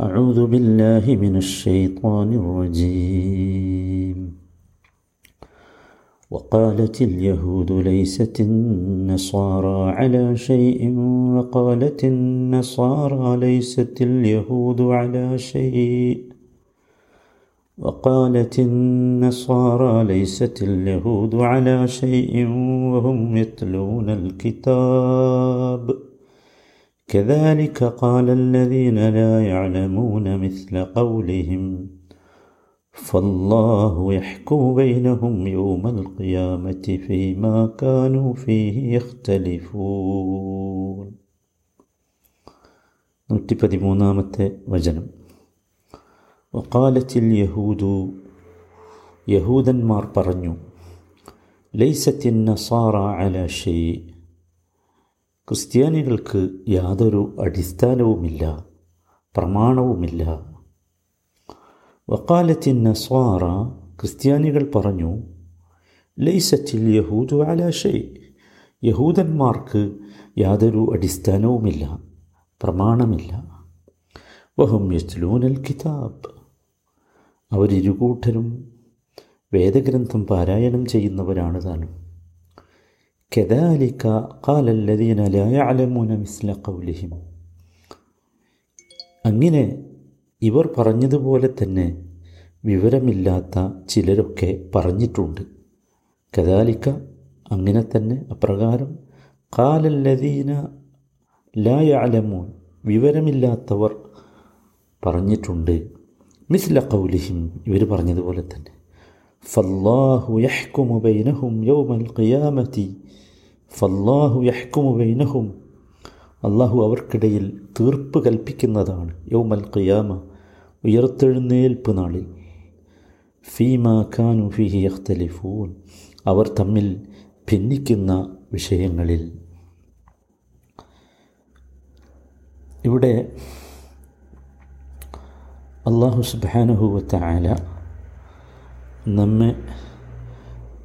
أعوذ بالله من الشيطان الرجيم. وقالت اليهود ليست النصارى على شيء وقالت النصارى ليست اليهود على شيء. وقالت النصارى ليست اليهود على شيء وهم يتلون الكتاب. كذلك قال الذين لا يعلمون مثل قولهم فالله يحكم بينهم يوم القيامة فيما كانوا فيه يختلفون നൂറ്റി പതിമൂന്നാമത്തെ വചനം വക്കാലത്തിൽ യഹൂദു യഹൂദന്മാർ പറഞ്ഞു ലൈസത്തിൻ നസാറ അല ഷെയ് ക്രിസ്ത്യാനികൾക്ക് യാതൊരു അടിസ്ഥാനവുമില്ല പ്രമാണവുമില്ല. വക്കാലത്തിൻ നസ്വാറ ക്രിസ്ത്യാനികൾ പറഞ്ഞു ലൈസറ്റിൽ യഹൂദു അലാഷേ യഹൂദന്മാർക്ക് യാതൊരു അടിസ്ഥാനവുമില്ല പ്രമാണമില്ല. വഹും യസ്ലൂനൽ കിതാബ്. അവരിരുകൂട്ടരും വേദഗ്രന്ഥം പാരായണം ചെയ്യുന്നവരാണ് താനും. كذلك قال الذين لا يعلمون مثل قولهم അങ്ങനെ ഇവർ പറഞ്ഞതുപോലെ തന്നെ വിവരമില്ലാത്ത ചിലരൊക്കെ പറഞ്ഞിട്ടുണ്ട് കദാലിക്ക അങ്ങനെ തന്നെ അപ്രകാരം കാലല്ലദീന ലായ അലമൂൻ വിവരമില്ലാത്തവർ പറഞ്ഞിട്ടുണ്ട് മിസ്ല കൗലിഹിം ഇവർ പറഞ്ഞതുപോലെ തന്നെ ഫല്ലാഹു യഹ്കുമു ബൈനഹും യൗമൽ ഖിയാമത്തി ഫല്ലാഹു യഹ്കുമു ബൈനഹും അള്ളാഹു അവർക്കിടയിൽ തീർപ്പ് കൽപ്പിക്കുന്നതാണ് യൗമൽ ഖിയാമ ഉയർത്തെഴുന്നേൽപ്പ് നാളിൽ. ഫീമാ ഖാനു ഫിഹി യഖ്തലിഫൂൻ. അവർ തമ്മിൽ ഭിന്നിക്കുന്ന വിഷയങ്ങളിൽ. ഇവിടെ അള്ളാഹു സുബാനുഹുവത്ത ആല നമ്മെ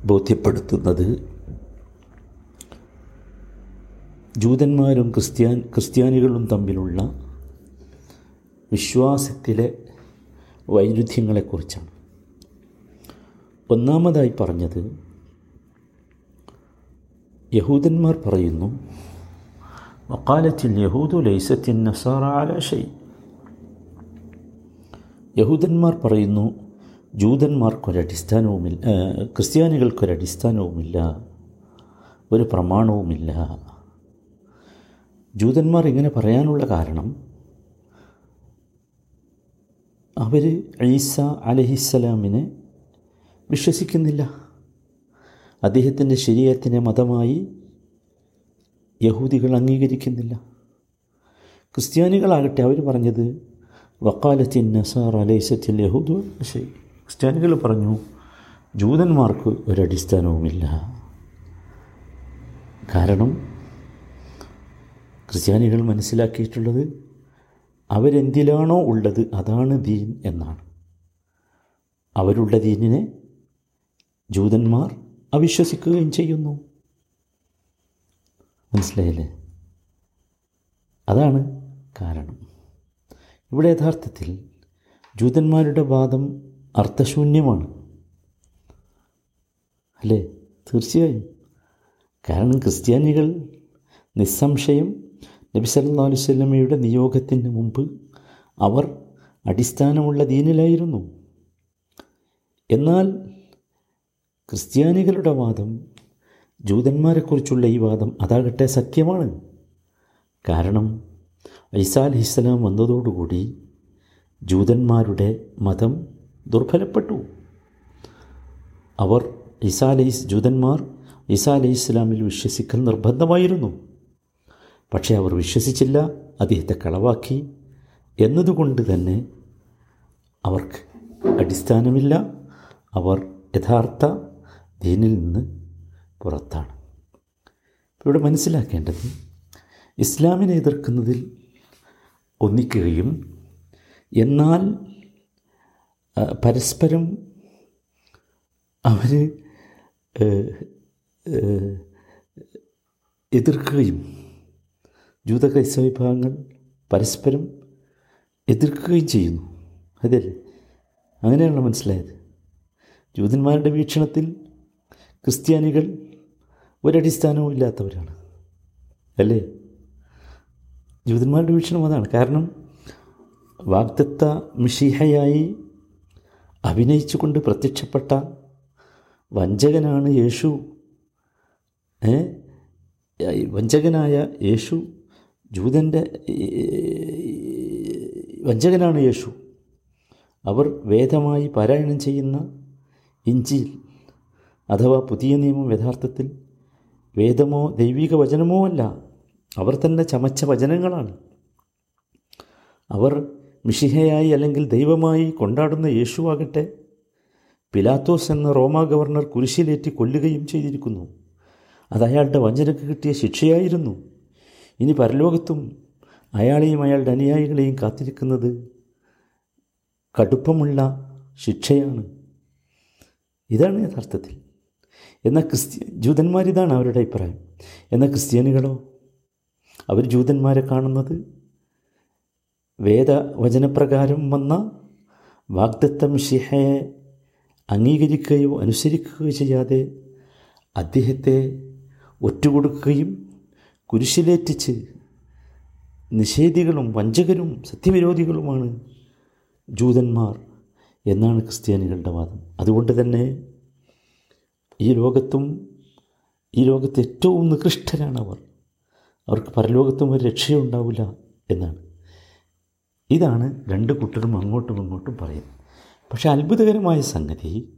ബോധ്യപ്പെടുത്തുന്നത് ജൂതന്മാരും ക്രിസ്ത്യാൻ ക്രിസ്ത്യാനികളും തമ്മിലുള്ള വിശ്വാസത്തിലെ വൈരുദ്ധ്യങ്ങളെക്കുറിച്ചാണ്. ഒന്നാമതായി പറഞ്ഞത് യഹൂദന്മാർ പറയുന്നു വക്കാലത്തിൽ യഹൂദു ലൈസത്തിൻ നസാറ ആലാശൈ യഹൂദന്മാർ പറയുന്നു ജൂതന്മാർക്കൊരടിസ്ഥാനവുമില്ല ക്രിസ്ത്യാനികൾക്കൊരടിസ്ഥാനവുമില്ല ഒരു പ്രമാണവുമില്ല. ജൂതന്മാർ ഇങ്ങനെ പറയാനുള്ള കാരണം അവർ ഈസ അലഹിസ്സലാമിനെ വിശ്വസിക്കുന്നില്ല. അദ്ദേഹത്തിന്റെ ശരീരത്തിനെ മതമായി യഹൂദികൾ അംഗീകരിക്കുന്നില്ല. ക്രിസ്ത്യാനികളാകട്ടെ അവർ പറഞ്ഞത് വക്കാലത്തിൻ നസാർ അലൈസത്തിൽ യഹൂദ് ശരി ക്രിസ്ത്യാനികൾ പറഞ്ഞു ജൂതന്മാർക്ക് ഒരടിസ്ഥാനവുമില്ല കാരണം ക്രിസ്ത്യാനികൾ മനസ്സിലാക്കിയിട്ടുള്ളത് അവരെന്തിലാണോ ഉള്ളത് അതാണ് ദീൻ എന്നാണ്. അവരുള്ള ദീനിനെ ജൂതന്മാർ അവിശ്വസിക്കുകയും ചെയ്യുന്നു. മനസ്സിലായില്ലേ? അതാണ് കാരണം. ഇവിടെ യഥാർത്ഥത്തിൽ ജൂതന്മാരുടെ വാദം അർത്ഥശൂന്യമാണ്. അല്ലേ? തീർച്ചയായും. കാരണം ക്രിസ്ത്യാനികൾ നിസ്സംശയം നബി സല്ലാ അലുസല്ലമ്മയുടെ നിയോഗത്തിന് മുമ്പ് അവർ അടിസ്ഥാനമുള്ള ദീനിലായിരുന്നു. എന്നാൽ ക്രിസ്ത്യാനികളുടെ വാദം ജൂതന്മാരെക്കുറിച്ചുള്ള ഈ വാദം അതാകട്ടെ സത്യമാണ്. കാരണം ഐസാ അലഹിസ്സലാം വന്നതോടുകൂടി ജൂതന്മാരുടെ മതം ദുർബലപ്പെട്ടു. അവർ അലൈസ് ജൂതന്മാർ അലൈഹി ഇസ്ലാമിൽ വിശ്വസിക്കൽ നിർബന്ധമായിരുന്നു. പക്ഷേ അവർ വിശ്വസിച്ചില്ല അദ്ദേഹത്തെ കളവാക്കി. എന്നതുകൊണ്ട് തന്നെ അവർക്ക് അടിസ്ഥാനമില്ല. അവർ യഥാർത്ഥ ദീനിൽ നിന്ന് പുറത്താണ്. ഇവിടെ മനസ്സിലാക്കേണ്ടത് ഇസ്ലാമിനെ എതിർക്കുന്നതിൽ ഒന്നിക്കുകയും എന്നാൽ പരസ്പരം അവർ എതിർക്കുകയും ജൂത ക്രൈസ്തവ വിഭാഗങ്ങൾ പരസ്പരം എതിർക്കുകയും ചെയ്യുന്നു. അതല്ലേ അങ്ങനെയാണല്ലോ മനസ്സിലായത്. ജൂതന്മാരുടെ വീക്ഷണത്തിൽ ക്രിസ്ത്യാനികൾ ഒരടിസ്ഥാനവും ഇല്ലാത്തവരാണ്. അല്ലേ? ജൂതന്മാരുടെ വീക്ഷണം അതാണ്. കാരണം വാഗ്ദത്ത മിഷീഹയായി അഭിനയിച്ചുകൊണ്ട് പ്രത്യക്ഷപ്പെട്ട വഞ്ചകനാണ് യേശു. ഏ? വഞ്ചകനായ യേശു ജൂതന്റെ വഞ്ചകനാണ് യേശു. അവർ വേദമായി പാരായണം ചെയ്യുന്ന ഇഞ്ചിൽ അഥവാ പുതിയ നിയമം യഥാർത്ഥത്തിൽ വേദമോ ദൈവിക വചനമോ അല്ല. അവർ തന്നെ ചമച്ച വചനങ്ങളാണ്. അവർ മിഷിഹയായി അല്ലെങ്കിൽ ദൈവമായി കൊണ്ടാടുന്ന യേശുവാകട്ടെ. പിലാത്തോസ് എന്ന റോമാ ഗവർണർ കുരിശിലേറ്റി കൊല്ലുകയും ചെയ്തിരിക്കുന്നു. അത് അയാളുടെ വഞ്ചനക്ക് കിട്ടിയ ശിക്ഷയായിരുന്നു. ഇനി പരലോകത്തും അയാളെയും അയാളുടെ അനുയായികളെയും കാത്തിരിക്കുന്നത് കടുപ്പമുള്ള ശിക്ഷയാണ്. ഇതാണ് യഥാർത്ഥത്തിൽ. എന്നാൽ ക്രിസ്ത്യ ജൂതന്മാരിതാണ് അവരുടെ അഭിപ്രായം. എന്നാൽ ക്രിസ്ത്യാനികളോ? അവർ ജൂതന്മാരെ കാണുന്നത് വേദവചനപ്രകാരം വന്ന വാഗ്ദത്തം ഷിഹയെ അംഗീകരിക്കുകയോ അനുസരിക്കുകയോ ചെയ്യാതെ അദ്ദേഹത്തെ ഒറ്റുകൊടുക്കുകയും കുരിശിലേറ്റിച്ച് നിഷേധികളും വഞ്ചകരും സത്യവിരോധികളുമാണ് ജൂതന്മാർ എന്നാണ് ക്രിസ്ത്യാനികളുടെ വാദം. അതുകൊണ്ട് തന്നെ ഈ ലോകത്തും ഈ ലോകത്ത് ഏറ്റവും നികൃഷ്ടരാണ് അവർ അവർക്ക് പരലോകത്തും ഒരു രക്ഷയുണ്ടാവില്ല എന്നാണ്. ഇതാണ് രണ്ട് കൂട്ടരും അങ്ങോട്ടും ഇങ്ങോട്ടും പറയുന്നത് പക്ഷേ അത്ഭുതകരമായ സംഗതി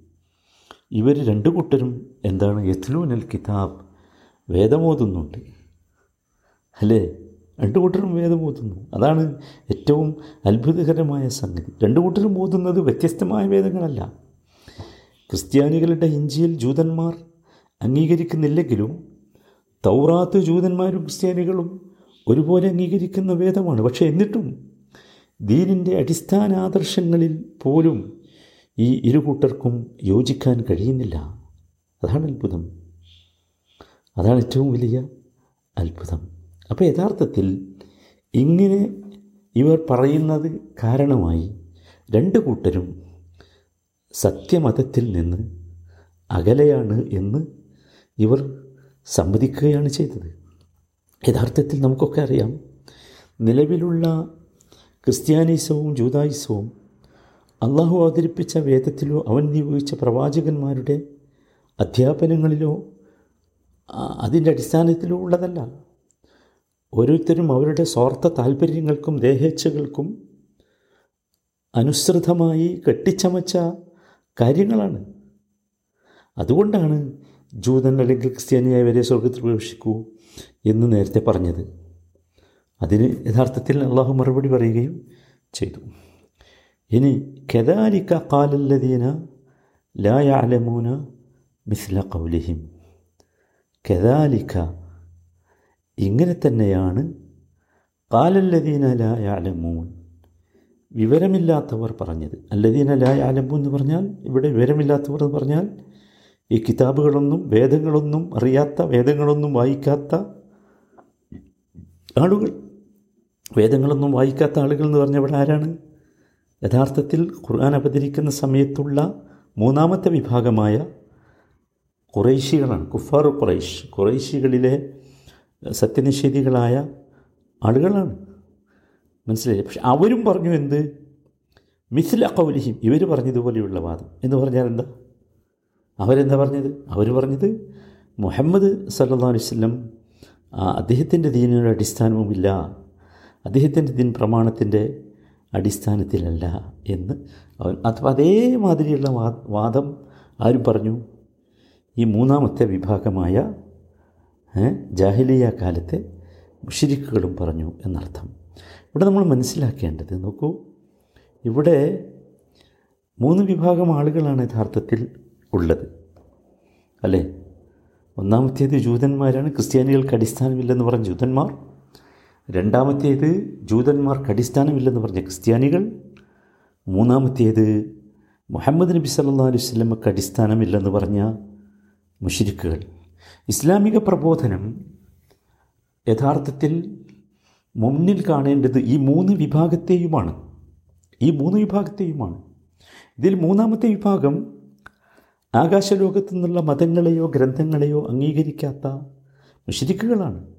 ഇവർ രണ്ട് കൂട്ടരും എന്താണ് യത്ലൂനൽ കിതാബ് വേദമോതുന്നുണ്ട്. അല്ലേ? രണ്ട് കൂട്ടരും വേദമോതുന്നു. അതാണ് ഏറ്റവും അത്ഭുതകരമായ സംഗതി. രണ്ട് കൂട്ടരും ഓതുന്നത് വ്യത്യസ്തമായ വേദങ്ങളല്ല. ക്രിസ്ത്യാനികളുടെ ഇഞ്ചിയിൽ ജൂതന്മാർ അംഗീകരിക്കുന്നില്ലെങ്കിലും തൗറാത്ത് ജൂതന്മാരും ക്രിസ്ത്യാനികളും ഒരുപോലെ അംഗീകരിക്കുന്ന വേദമാണ്. പക്ഷേ എന്നിട്ടും ദീനിന്റെ അടിസ്ഥാന ആദർശങ്ങളിൽ പോലും ഈ ഇരു കൂട്ടർക്കും യോജിക്കാൻ കഴിയുന്നില്ല. അതാണ് അത്ഭുതം. അതാണ് ഏറ്റവും വലിയ അത്ഭുതം. അപ്പോൾ യഥാർത്ഥത്തിൽ ഇങ്ങനെ ഇവർ പറയുന്നത് കാരണമായി രണ്ട് കൂട്ടരും സത്യമതത്തിൽ നിന്ന് അകലെയാണ് എന്ന് ഇവർ സമ്മതിക്കുകയാണ് ചെയ്തത്. യഥാർത്ഥത്തിൽ നമുക്കൊക്കെ അറിയാം നിലവിലുള്ള ക്രിസ്ത്യാനിസവും ജൂതായുസവും അള്ളാഹു അവതരിപ്പിച്ച വേദത്തിലോ അവൻ നിയോഗിച്ച പ്രവാചകന്മാരുടെ അധ്യാപനങ്ങളിലോ അതിന്റെ അടിസ്ഥാനത്തിലോ ഉള്ളതല്ല. ഓരോരുത്തരും അവരുടെ സ്വാർത്ഥ താല്പര്യങ്ങൾക്കും ദേഹേച്ഛകൾക്കും അനുസൃതമായി കെട്ടിച്ചമച്ച കാര്യങ്ങളാണ്. അതുകൊണ്ടാണ് ജൂതൻ അല്ലെങ്കിൽ ക്രിസ്ത്യാനിയായവരെ സ്വർഗത്തിൽ പ്രവേശിക്കൂ എന്ന് നേരത്തെ പറഞ്ഞത്. അതിന് യഥാർത്ഥത്തിൽ അള്ളാഹു മറുപടി പറയുകയും ചെയ്തു. ഇനി കെദാലിക്ക കാലല്ലദീന ലായാലമൂന മിസ്ല കൗലിഹിം കെദാലിക്ക ഇങ്ങനെ തന്നെയാണ് കാലല്ലദീന ലായാലമൂൻ വിവരമില്ലാത്തവർ പറഞ്ഞത്. അല്ലദീന ലായാലമൂ എന്ന് പറഞ്ഞാൽ ഇവിടെ വിവരമില്ലാത്തവർ എന്ന് പറഞ്ഞാൽ ഈ കിതാബുകളൊന്നും വേദങ്ങളൊന്നും അറിയാത്ത വേദങ്ങളൊന്നും വായിക്കാത്ത ആളുകൾ വേദങ്ങളൊന്നും വായിക്കാത്ത ആളുകൾ എന്ന് പറഞ്ഞ ഇവിടെ ആരാണ്? യഥാർത്ഥത്തിൽ ഖുർആൻ അവതരിക്കുന്ന സമയത്തുള്ള മൂന്നാമത്തെ വിഭാഗമായ കുറേശികളാണ് കുഫാർ കുറൈഷ് കുറേശികളിലെ സത്യനിഷേധികളായ ആളുകളാണ്. മനസ്സിലായി? പക്ഷെ അവരും പറഞ്ഞു എന്ത്? മിസ്ല കൗലിഹിം ഇവർ പറഞ്ഞതുപോലെയുള്ള വാദം. എന്ന് പറഞ്ഞാൽ എന്താ? അവരെന്താ പറഞ്ഞത്? അവർ പറഞ്ഞത് മുഹമ്മദ് സല്ലാ അലൈവല്ലം അദ്ദേഹത്തിന്റെ ദീനിനൊരു അടിസ്ഥാനവുമില്ല. അദ്ദേഹത്തിന്റെ ദിൻ പ്രമാണത്തിന്റെ അടിസ്ഥാനത്തിലല്ല എന്ന് അവൻ അഥവാ അതേമാതിരിയുള്ള വാദം ആരും പറഞ്ഞു. ഈ മൂന്നാമത്തെ വിഭാഗമായ ജാഹിലിയ കാലത്തെ മുഷിരിക്കുകളും പറഞ്ഞു എന്നർത്ഥം. ഇവിടെ നമ്മൾ മനസ്സിലാക്കേണ്ടത് നോക്കൂ ഇവിടെ മൂന്ന് വിഭാഗം ആളുകളാണ് യഥാർത്ഥത്തിൽ ഉള്ളത്. അല്ലേ? ഒന്നാമത്തേത് ജൂതന്മാരാണ് ക്രിസ്ത്യാനികൾക്ക് അടിസ്ഥാനമില്ലെന്ന് പറഞ്ഞ ജൂതന്മാർ രണ്ടാമത്തേത് ജൂതന്മാർക്ക് അടിസ്ഥാനമില്ലെന്ന് പറഞ്ഞ ക്രിസ്ത്യാനികൾ. മൂന്നാമത്തേത് മുഹമ്മദ് നബി സല്ലാ അലൈഹി സ്വലമക്ക് അടിസ്ഥാനമില്ലെന്ന് പറഞ്ഞ മുഷിരിക്കുകൾ. ഇസ്ലാമിക പ്രബോധനം യഥാർത്ഥത്തിൽ മുന്നിൽ കാണേണ്ടത് ഈ മൂന്ന് വിഭാഗത്തെയുമാണ്. ഈ മൂന്ന് വിഭാഗത്തെയുമാണ്. ഇതിൽ മൂന്നാമത്തെ വിഭാഗം ആകാശലോകത്തു നിന്നുള്ള മതങ്ങളെയോ ഗ്രന്ഥങ്ങളെയോ അംഗീകരിക്കാത്ത മുഷരിക്കുകളാണ്.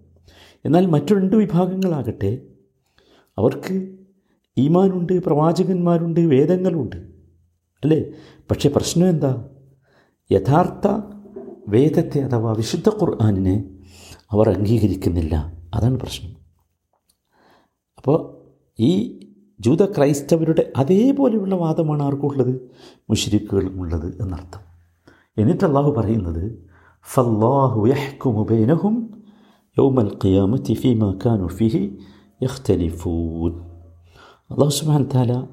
എന്നാൽ മറ്റു രണ്ട് വിഭാഗങ്ങളാകട്ടെ അവർക്ക് ഈമാനുണ്ട് പ്രവാചകന്മാരുണ്ട് വേദങ്ങളുണ്ട്. അല്ലേ? പക്ഷേ പ്രശ്നം എന്താ? യഥാർത്ഥ വേദത്തെ അഥവാ വിശുദ്ധ ഖുർആാനിനെ അവർ അംഗീകരിക്കുന്നില്ല. അതാണ് പ്രശ്നം. അപ്പോൾ ഈ ജൂത ക്രൈസ്തവരുടെ അതേപോലെയുള്ള വാദമാണ് ആർക്കുള്ളത്? മുഷരിക്കുകൾ ഉള്ളത് എന്നർത്ഥം. എന്നിട്ട് അള്ളാഹു പറയുന്നത് ഫല്ലാഹു യഹ്കുമു ബൈനഹും القيامة فيما كانوا فيه يختلفون. الله അള്ളാഹു وتعالى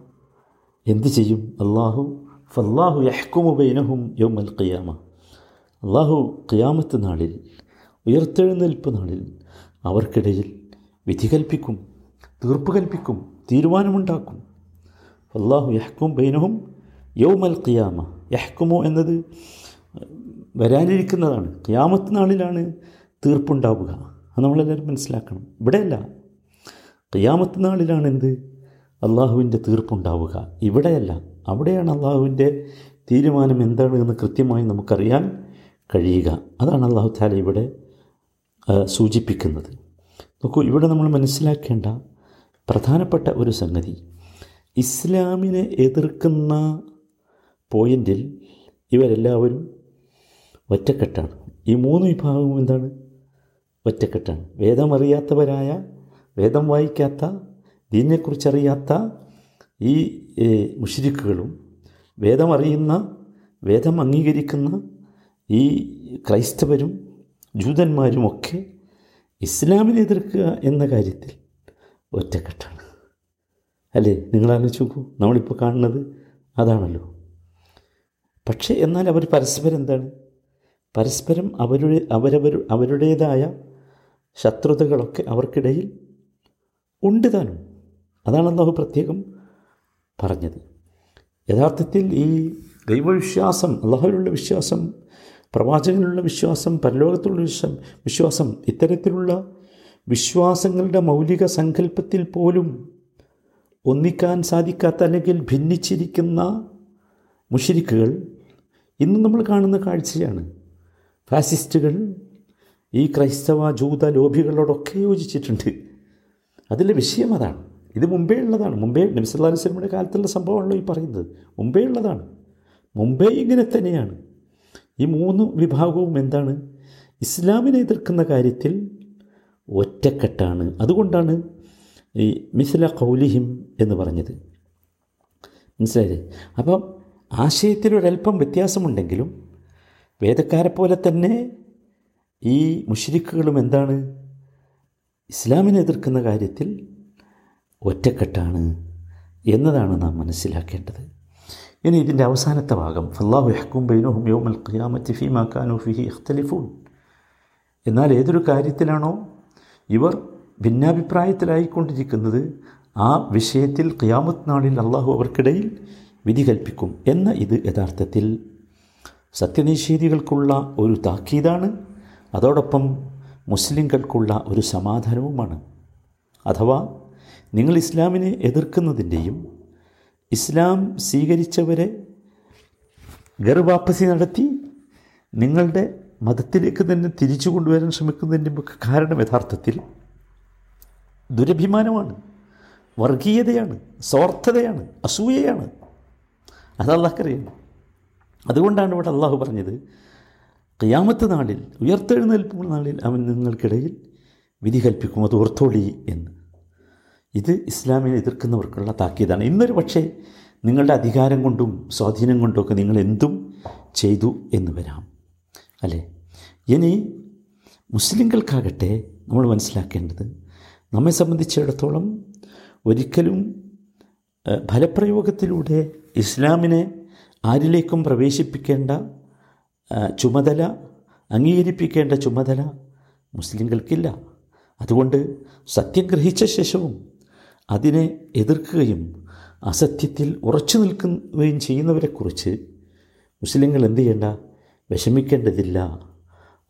എന്ത് ചെയ്യും അള്ളാഹു ഫല്ലാഹു യഹ്കുമു ബൈനഹും യൗമൽ ഖിയാമ അള്ളാഹു ഖിയാമത്ത് നാളിൽ ഉയർത്തെഴുന്നേൽപ്പ് നാളിൽ അവർക്കിടയിൽ വിധി കൽപ്പിക്കും തീർപ്പ് കൽപ്പിക്കും തീരുമാനമുണ്ടാക്കും. അള്ളാഹു യഹ്ക്കും ബൈനഹും യൗമൽ ഖിയാമ. യഹ്ക്കുമോ എന്നത് വരാനിരിക്കുന്നതാണ്. ഖിയാമത്ത് നാളിലാണ് തീർപ്പുണ്ടാവുക. അത് നമ്മളെല്ലാവരും മനസ്സിലാക്കണം. ഇവിടെയല്ല. കയ്യാമത്ത് നാളിലാണ് എന്ത് അള്ളാഹുവിന്റെ തീർപ്പുണ്ടാവുക. ഇവിടെയല്ല. അവിടെയാണ് അള്ളാഹുവിന്റെ തീരുമാനം എന്താണ് എന്ന് കൃത്യമായി നമുക്കറിയാൻ കഴിയുക. അതാണ് അള്ളാഹു താല ഇവിടെ സൂചിപ്പിക്കുന്നത്. നോക്കൂ ഇവിടെ നമ്മൾ മനസ്സിലാക്കേണ്ട പ്രധാനപ്പെട്ട ഒരു സംഗതി. ഇസ്ലാമിനെ എതിർക്കുന്ന പോയിന്റിൽ ഇവരെല്ലാവരും ഒറ്റക്കെട്ടാണ്. ഈ മൂന്ന് വിഭാഗവും എന്താണ്? ഒറ്റക്കെട്ടാണ്. വേദമറിയാത്തവരായ വേദം വായിക്കാത്ത ദീനിനെക്കുറിച്ചറിയാത്ത ഈ മുഷിരിക്കുകളും വേദമറിയുന്ന വേദം അംഗീകരിക്കുന്ന ഈ ക്രൈസ്തവരും ജൂതന്മാരുമൊക്കെ ഇസ്ലാമിനെ എതിർക്കുക എന്ന കാര്യത്തിൽ ഒറ്റക്കെട്ടാണ്. അല്ലേ? നിങ്ങൾ ആലോചിച്ച് നോക്കൂ. നമ്മളിപ്പോൾ കാണുന്നത് അതാണല്ലോ. പക്ഷേ എന്നാൽ അവർ പരസ്പരം എന്താണ് പരസ്പരം അവരുടെ അവരവർ അവരുടേതായ ശത്രുതകളൊക്കെ അവർക്കിടയിൽ ഉണ്ട് താനും അതാണ് അള്ളാഹു പ്രത്യേകം പറഞ്ഞത്. യഥാർത്ഥത്തിൽ ഈ ദൈവവിശ്വാസം അള്ളാഹുവിലുള്ള വിശ്വാസം പ്രവാചകനുള്ള വിശ്വാസം പരലോകത്തുള്ള വിശ്വാസം വിശ്വാസം ഇത്തരത്തിലുള്ള വിശ്വാസങ്ങളുടെ മൗലിക സങ്കല്പത്തിൽ പോലും ഒന്നിക്കാൻ സാധിക്കാത്ത അല്ലെങ്കിൽ ഭിന്നിച്ചിരിക്കുന്ന മുഷരിക്കുകൾ ഇന്ന് നമ്മൾ കാണുന്ന കാഴ്ചയാണ്. ഫാസിസ്റ്റുകൾ ഈ ക്രൈസ്തവ ജൂത ലോഭികളോടൊക്കെ യോജിച്ചിട്ടുണ്ട്. അതിലെ വിഷയം അതാണ്. ഇത് മുമ്പേ ഉള്ളതാണ്. മുമ്പേ നബിസല്ലാ അലുസ്ലമിയുടെ കാലത്തുള്ള സംഭവമാണല്ലോ ഈ പറയുന്നത്. മുമ്പേ ഉള്ളതാണ്. മുമ്പേ ഇങ്ങനെ തന്നെയാണ്. ഈ മൂന്ന് വിഭാഗവും എന്താണ്? ഇസ്ലാമിനെ എതിർക്കുന്ന കാര്യത്തിൽ ഒറ്റക്കെട്ടാണ്. അതുകൊണ്ടാണ് ഈ മിസ്ല കൗലിഹിം എന്ന് പറഞ്ഞത്. മനസ്സിലായില്ലേ? അപ്പം ആശയത്തിലൊരൽപ്പം വ്യത്യാസമുണ്ടെങ്കിലും വേദക്കാരെ പോലെ തന്നെ ഈ മുഷരിക്കുകളും എന്താണ്? ഇസ്ലാമിനെ എതിർക്കുന്ന കാര്യത്തിൽ ഒറ്റക്കെട്ടാണ് എന്നതാണ് നാം മനസ്സിലാക്കേണ്ടത്. ഇനി ഇതിന്റെ അവസാനത്തെ ഭാഗം ഫല്ലാഹു ഹക്കും ബൈനുഹും യോമൽ ഖിയാമത്തി മാക്കാനു ഫിഹി ഇഖ്തലിഫൂൻ എന്നാൽ ഏതൊരു കാര്യത്തിലാണോ ഇവർ ഭിന്നാഭിപ്രായത്തിലായിക്കൊണ്ടിരിക്കുന്നത് ആ വിഷയത്തിൽ ഖിയാമത്ത് നാളിൽ അള്ളാഹു അവർക്കിടയിൽ വിധി കൽപ്പിക്കും എന്ന ഇത് യഥാർത്ഥത്തിൽ സത്യനിഷേധികൾക്കുള്ള ഒരു താക്കീതാണ്. അതോടൊപ്പം മുസ്ലിങ്ങൾക്കുള്ള ഒരു സമാധാനവുമാണ്. അഥവാ നിങ്ങൾ ഇസ്ലാമിനെ എതിർക്കുന്നതിന്റെയും ഇസ്ലാം സ്വീകരിച്ചവരെ ഗർവാപ്പസി നടത്തി നിങ്ങളുടെ മതത്തിലേക്ക് തന്നെ തിരിച്ചു കൊണ്ടുവരാൻ ശ്രമിക്കുന്നതിന്റെ ഒക്കെ കാരണം യഥാർത്ഥത്തിൽ ദുരഭിമാനമാണ് വർഗീയതയാണ് സ്വാർത്ഥതയാണ് അസൂയയാണ്. അത് അള്ളാഹ്ക്കറിയാം. അതുകൊണ്ടാണ് ഇവിടെ അള്ളാഹു പറഞ്ഞത് ഖിയാമത്ത് നാളിൽ ഉയർത്തെഴുന്നേൽപ്പ് നാളിൽ അവൻ നിങ്ങൾക്കിടയിൽ വിധി കൽപ്പിക്കും. അത് ഓർത്തോളി എന്ന്. ഇത് ഇസ്ലാമിനെ എതിർക്കുന്നവർക്കുള്ള താക്കീതാണ്. ഇന്നൊരു പക്ഷേ നിങ്ങളുടെ അധികാരം കൊണ്ടും സ്വാധീനം കൊണ്ടുമൊക്കെ നിങ്ങൾ എന്തും ചെയ്തു എന്ന് വരാം. അല്ലേ? ഇനി മുസ്ലിങ്ങൾക്കാകട്ടെ നമ്മൾ മനസ്സിലാക്കേണ്ടത് നമ്മെ സംബന്ധിച്ചിടത്തോളം ഒരിക്കലും ഫലപ്രയോഗത്തിലൂടെ ഇസ്ലാമിനെ ആരിലേക്കും പ്രവേശിപ്പിക്കേണ്ട ചുമതല അംഗീകരിപ്പിക്കേണ്ട ചുമതല മുസ്ലിങ്ങൾക്കില്ല. അതുകൊണ്ട് സത്യം ഗ്രഹിച്ച ശേഷവും അതിനെ എതിർക്കുകയും അസത്യത്തിൽ ഉറച്ചു നിൽക്കുകയും ചെയ്യുന്നവരെക്കുറിച്ച് മുസ്ലിങ്ങൾ എന്തു ചെയ്യേണ്ട? വിഷമിക്കേണ്ടതില്ല.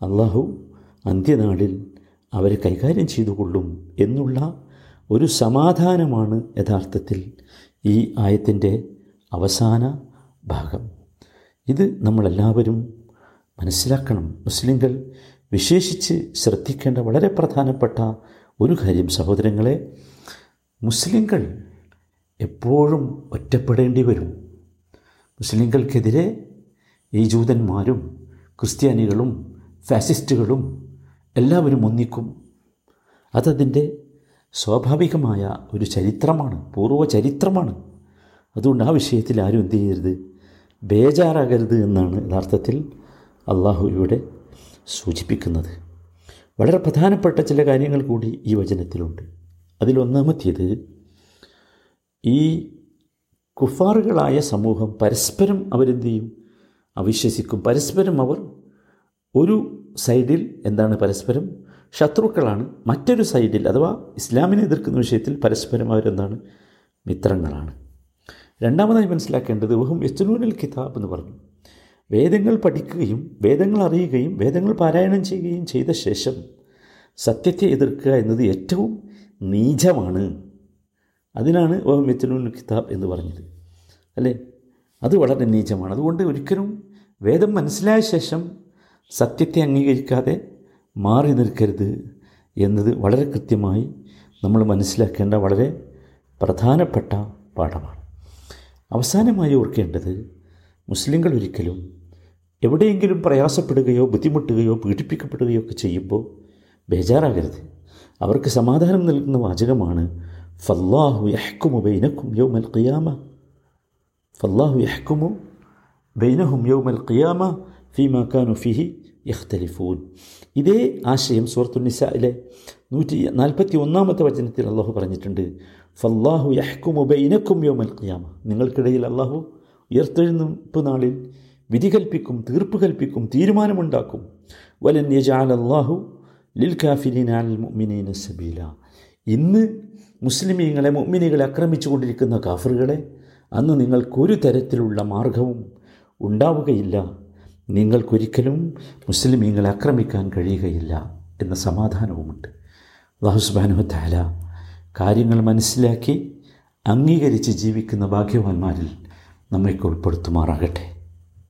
അള്ളാഹു അന്ത്യനാളിൽ അവരെ കൈകാര്യം ചെയ്തുകൊള്ളും എന്നുള്ള ഒരു സമാധാനമാണ് യഥാർത്ഥത്തിൽ ഈ ആയത്തിന്റെ അവസാന ഭാഗം. ഇത് നമ്മളെല്ലാവരും മനസ്സിലാക്കണം. മുസ്ലിങ്ങൾ വിശേഷിച്ച് ശ്രദ്ധിക്കേണ്ട വളരെ പ്രധാനപ്പെട്ട ഒരു കാര്യം സഹോദരങ്ങളെ മുസ്ലിങ്ങൾ എപ്പോഴും ഒറ്റപ്പെടേണ്ടി വരും. മുസ്ലിങ്ങൾക്കെതിരെ ഈ ജൂതന്മാരും ക്രിസ്ത്യാനികളും ഫാസിസ്റ്റുകളും എല്ലാവരും ഒന്നിക്കും. അതതിന്റെ സ്വാഭാവികമായ ഒരു ചരിത്രമാണ് പൂർവ ചരിത്രമാണ്. അതുകൊണ്ട് ആ വിഷയത്തിൽ ആരും എന്ത് ചെയ്യരുത്? ബേജാറാകരുത് എന്നാണ് യഥാർത്ഥത്തിൽ അള്ളാഹു ഇവിടെ സൂചിപ്പിക്കുന്നത്. വളരെ പ്രധാനപ്പെട്ട ചില കാര്യങ്ങൾ കൂടി ഈ വചനത്തിലുണ്ട്. അതിലൊന്നാമത്തേത് ഈ കുഫാറുകളായ സമൂഹം പരസ്പരം അവരെന്ത് ചെയ്യും? അവിശ്വസിക്കും. പരസ്പരം അവർ ഒരു സൈഡിൽ എന്താണ് പരസ്പരം? ശത്രുക്കളാണ്. മറ്റൊരു സൈഡിൽ അഥവാ ഇസ്ലാമിനെ എതിർക്കുന്ന വിഷയത്തിൽ പരസ്പരം അവരെന്താണ്? മിത്രങ്ങളാണ്. രണ്ടാമതായി മനസ്സിലാക്കേണ്ടത് വഹും യസ്തുനൂനൽ കിതാബ് എന്ന് പറഞ്ഞു. വേദങ്ങൾ പഠിക്കുകയും വേദങ്ങൾ അറിയുകയും വേദങ്ങൾ പാരായണം ചെയ്യുകയും ചെയ്ത ശേഷം സത്യത്തെ എതിർക്കുക എന്നത് ഏറ്റവും നീചമാണ്. അതിനാണ് ഓ യസ്തുനൂനൽ കിതാബ് എന്ന് പറഞ്ഞത്. അല്ലേ? അത് വളരെ നീചമാണ്. അതുകൊണ്ട് ഒരിക്കലും വേദം മനസ്സിലായ ശേഷം സത്യത്തെ അംഗീകരിക്കാതെ മാറി നിൽക്കരുത് എന്നത് വളരെ കൃത്യമായി നമ്മൾ മനസ്സിലാക്കേണ്ട വളരെ പ്രധാനപ്പെട്ട പാഠമാണ്. അവസാനമായി ഓർക്കേണ്ടത് മുസ്ലിങ്ങൾ ഒരിക്കലും എവിടെയെങ്കിലും പ്രയാസപ്പെടുകയോ ബുദ്ധിമുട്ടുകയോ പീഡിപ്പിക്കപ്പെടുകയോ ഒക്കെ ചെയ്യുമ്പോൾ ബേജാറാകരുത്. അവർക്ക് സമാധാനം നൽകുന്ന വാചകമാണ് ഫല്ലാഹു യഹ്കുമു ബൈനക്കും യൗമൽ ഖിയാമ. ഫല്ലാഹു യഹ്ക്കുമു ബൈനഹും യൗമൽ ഖിയാമ ഫി കാനു ഫിഹി യഖ്തലിഫൂൻ. ഇതേ ആശയം സുഹൃത്തുനിസയിലെ നിസയിലെ നൂറ്റി നാൽപ്പത്തി ഒന്നാമത്തെ വചനത്തിൽ അള്ളാഹു പറഞ്ഞിട്ടുണ്ട് ഫല്ലാഹു യഹ്കുമു ബൈനക്കും യൗമൽ ഖിയാമ. നിങ്ങൾക്കിടയിൽ അള്ളാഹു ഉയർത്തെഴുന്നേൽപ്പ് നാളിൽ വിധി കൽപ്പിക്കും തീർപ്പ് കൽപ്പിക്കും തീരുമാനമുണ്ടാക്കും. വലൻ യജാൽ അള്ളാഹു ലിൽ കാഫിരീൻ മുഅ്മിനീന സബീല. ഇന്ന് മുസ്ലിമീങ്ങളെ മുഅ്മിനികളെ ആക്രമിച്ചു കൊണ്ടിരിക്കുന്ന കാഫറുകളെ അന്ന് നിങ്ങൾക്കൊരു തരത്തിലുള്ള മാർഗവും ഉണ്ടാവുകയില്ല. നിങ്ങൾക്കൊരിക്കലും മുസ്ലിമീങ്ങളെ ആക്രമിക്കാൻ കഴിയുകയില്ല എന്ന സമാധാനവുമുണ്ട്. അള്ളാഹുസ്ബാനുഹത്താല കാര്യങ്ങൾ മനസ്സിലാക്കി അംഗീകരിച്ച് ജീവിക്കുന്ന ഭാഗ്യവാന്മാരിൽ നമ്മയ്ക്ക് ഉൾപ്പെടുത്തുമാറാകട്ടെ.